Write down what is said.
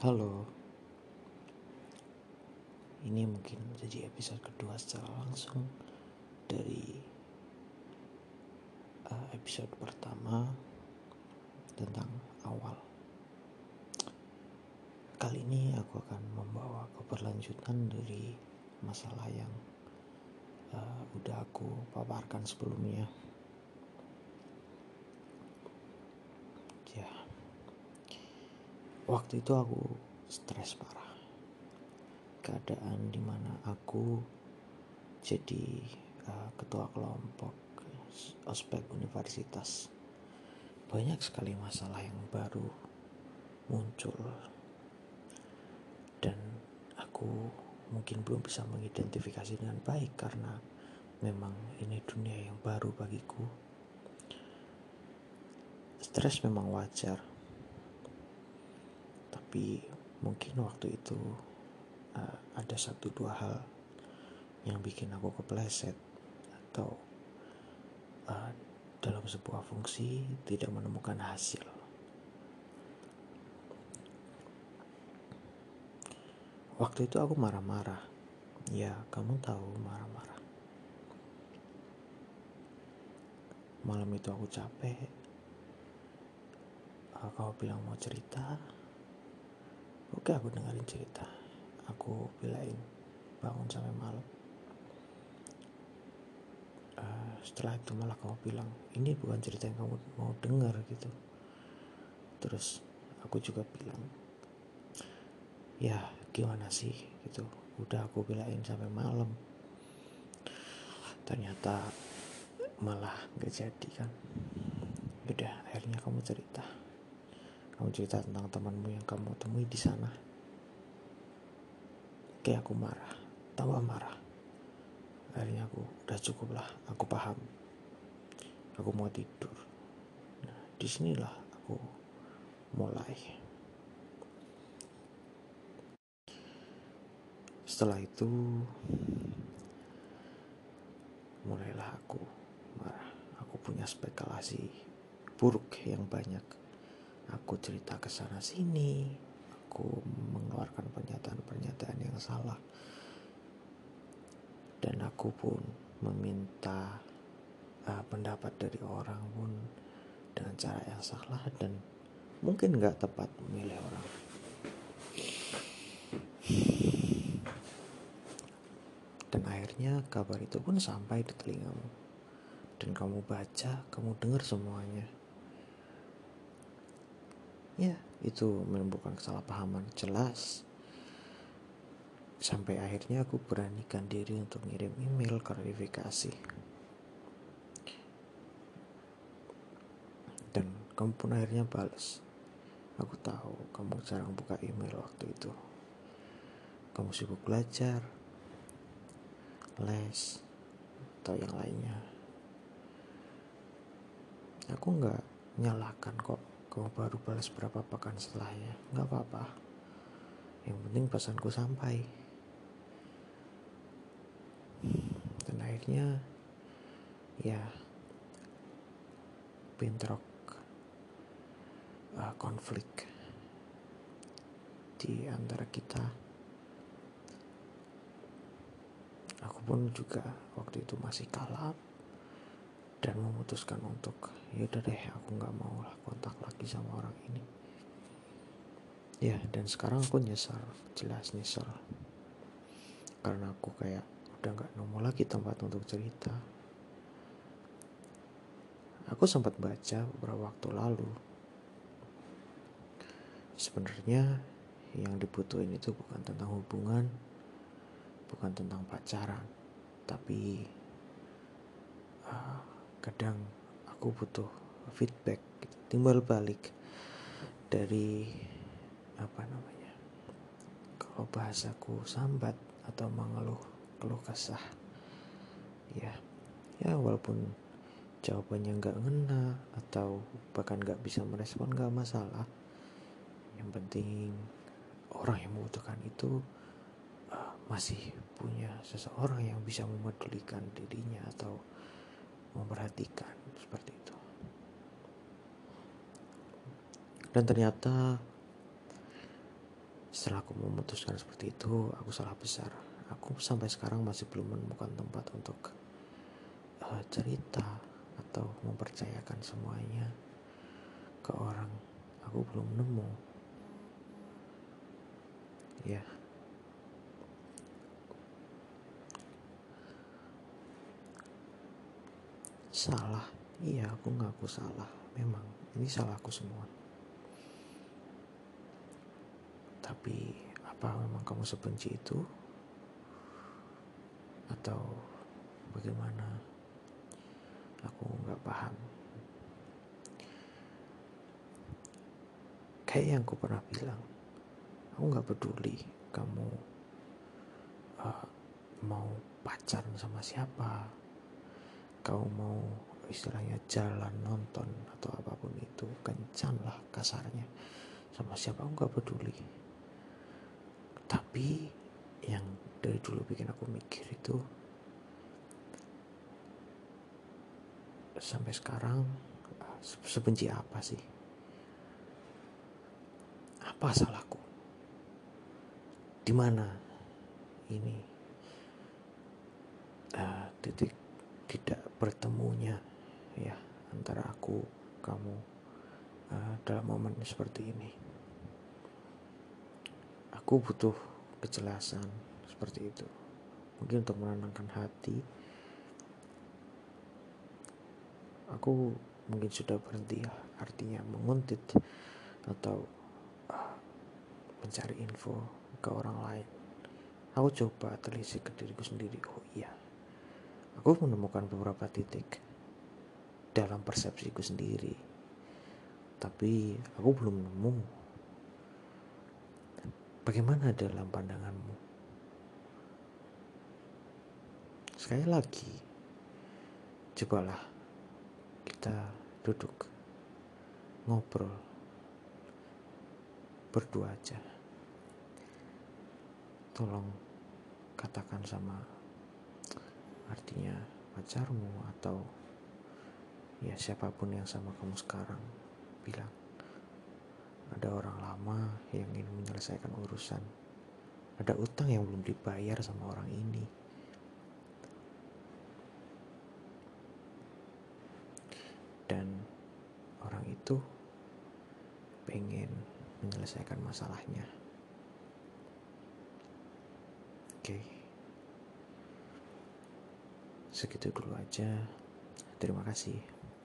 Halo, ini mungkin jadi episode kedua secara langsung dari uh, episode pertama tentang awal. Kali ini aku akan membawa keberlanjutan dari masalah yang uh, udah aku paparkan sebelumnya. Ya, waktu itu aku stres parah. Keadaan di mana aku jadi uh, ketua kelompok ospek universitas. Banyak sekali masalah yang baru muncul. Dan aku mungkin belum bisa mengidentifikasi dengan baik karena memang ini dunia yang baru bagiku. Stres memang wajar tapi mungkin waktu itu uh, ada satu dua hal yang bikin aku kepleset atau uh, dalam sebuah fungsi tidak menemukan hasil. Waktu itu aku marah-marah. Ya, kamu tahu marah-marah. Malam itu aku capek. Uh, kamu bilang mau cerita, Oke aku dengerin cerita. Aku bilain bangun sampai malam. Uh, Setelah itu malah kamu bilang Ini bukan cerita yang kamu mau dengar gitu. Terus aku juga bilang Ya gimana sih? Gitu. Udah aku bilain sampai malam. Ternyata malah gak jadi kan. Udah akhirnya kamu cerita kamu cerita tentang temanmu yang kamu temui di sana. Kayak aku marah, tahu marah. Akhirnya aku udah cukup lah, aku paham. Aku mau tidur. Nah, di sinilah aku mulai. Setelah itu mulailah aku marah. Aku punya spekulasi buruk yang banyak aku cerita ke sana sini. Aku mengeluarkan pernyataan-pernyataan yang salah. Dan aku pun meminta uh, pendapat dari orang pun dengan cara yang salah dan mungkin nggak tepat memilih orang. Dan akhirnya kabar itu pun sampai di telingamu. Dan kamu baca kamu dengar semuanya ya itu menimbulkan kesalahpahaman. Jelas. Sampai akhirnya aku beranikan diri untuk ngirim email klarifikasi. Dan kamu pun akhirnya balas aku tahu kamu jarang buka email waktu itu. Kamu sibuk belajar les atau yang lainnya. Aku nggak nyalahkan kok Kau baru balas berapa pekan setelahnya. Gak apa-apa. Yang penting pesanku sampai. Dan akhirnya ya bentrok uh, konflik di antara kita. Aku pun juga waktu itu masih kalap dan memutuskan untuk ya udah deh aku nggak mau lah kontak lagi sama orang ini. Ya dan sekarang aku nyesal jelas nyesal karena aku kayak udah nggak nemu lagi tempat untuk cerita. Aku sempat baca beberapa waktu lalu. Sebenarnya yang dibutuhin itu bukan tentang hubungan bukan tentang pacaran tapi uh, kadang aku butuh feedback gitu. timbal balik dari apa namanya kalau bahasaku sambat atau mengeluh keluh kesah ya ya walaupun jawabannya nggak ngena atau bahkan nggak bisa merespon nggak masalah yang penting orang yang membutuhkan itu uh, masih punya seseorang yang bisa memedulikan dirinya atau memperhatikan seperti itu. Dan ternyata setelah aku memutuskan seperti itu aku salah besar. Aku sampai sekarang masih belum menemukan tempat untuk uh, cerita atau mempercayakan semuanya ke orang. Aku belum nemu. Ya salah. Iya aku ngaku salah. Memang ini salahku semua. Tapi apa memang kamu sebenci itu? Atau bagaimana? Aku nggak paham. Kayak yang aku pernah bilang aku nggak peduli kamu uh, mau pacaran sama siapa kau mau istilahnya jalan nonton atau apa pun itu kencan lah kasarnya. Sama siapa? Aku nggak peduli. Tapi yang dari dulu bikin aku mikir itu sampai sekarang sebenci apa sih? Apa salahku? Di mana ini? Uh, titik bertemunya ya antara aku, kamu uh, dalam momen seperti ini? Aku butuh kejelasan seperti itu. Mungkin untuk menenangkan hati. Aku mungkin sudah berhenti ya, artinya menguntit atau mencari info ke orang lain. Aku coba telisik ke diriku sendiri. Oh iya, aku menemukan beberapa titik dalam persepsiku sendiri. Tapi aku belum nemu. Bagaimana dalam pandanganmu? Sekali lagi, cobalah kita duduk ngobrol berdua aja tolong katakan sama artinya pacarmu atau ya siapa pun yang sama kamu sekarang bilang ada orang lama yang ingin menyelesaikan urusan. Ada utang yang belum dibayar sama orang ini. Dan orang itu pengen menyelesaikan masalahnya. Oke, segitu dulu aja. Terima kasih.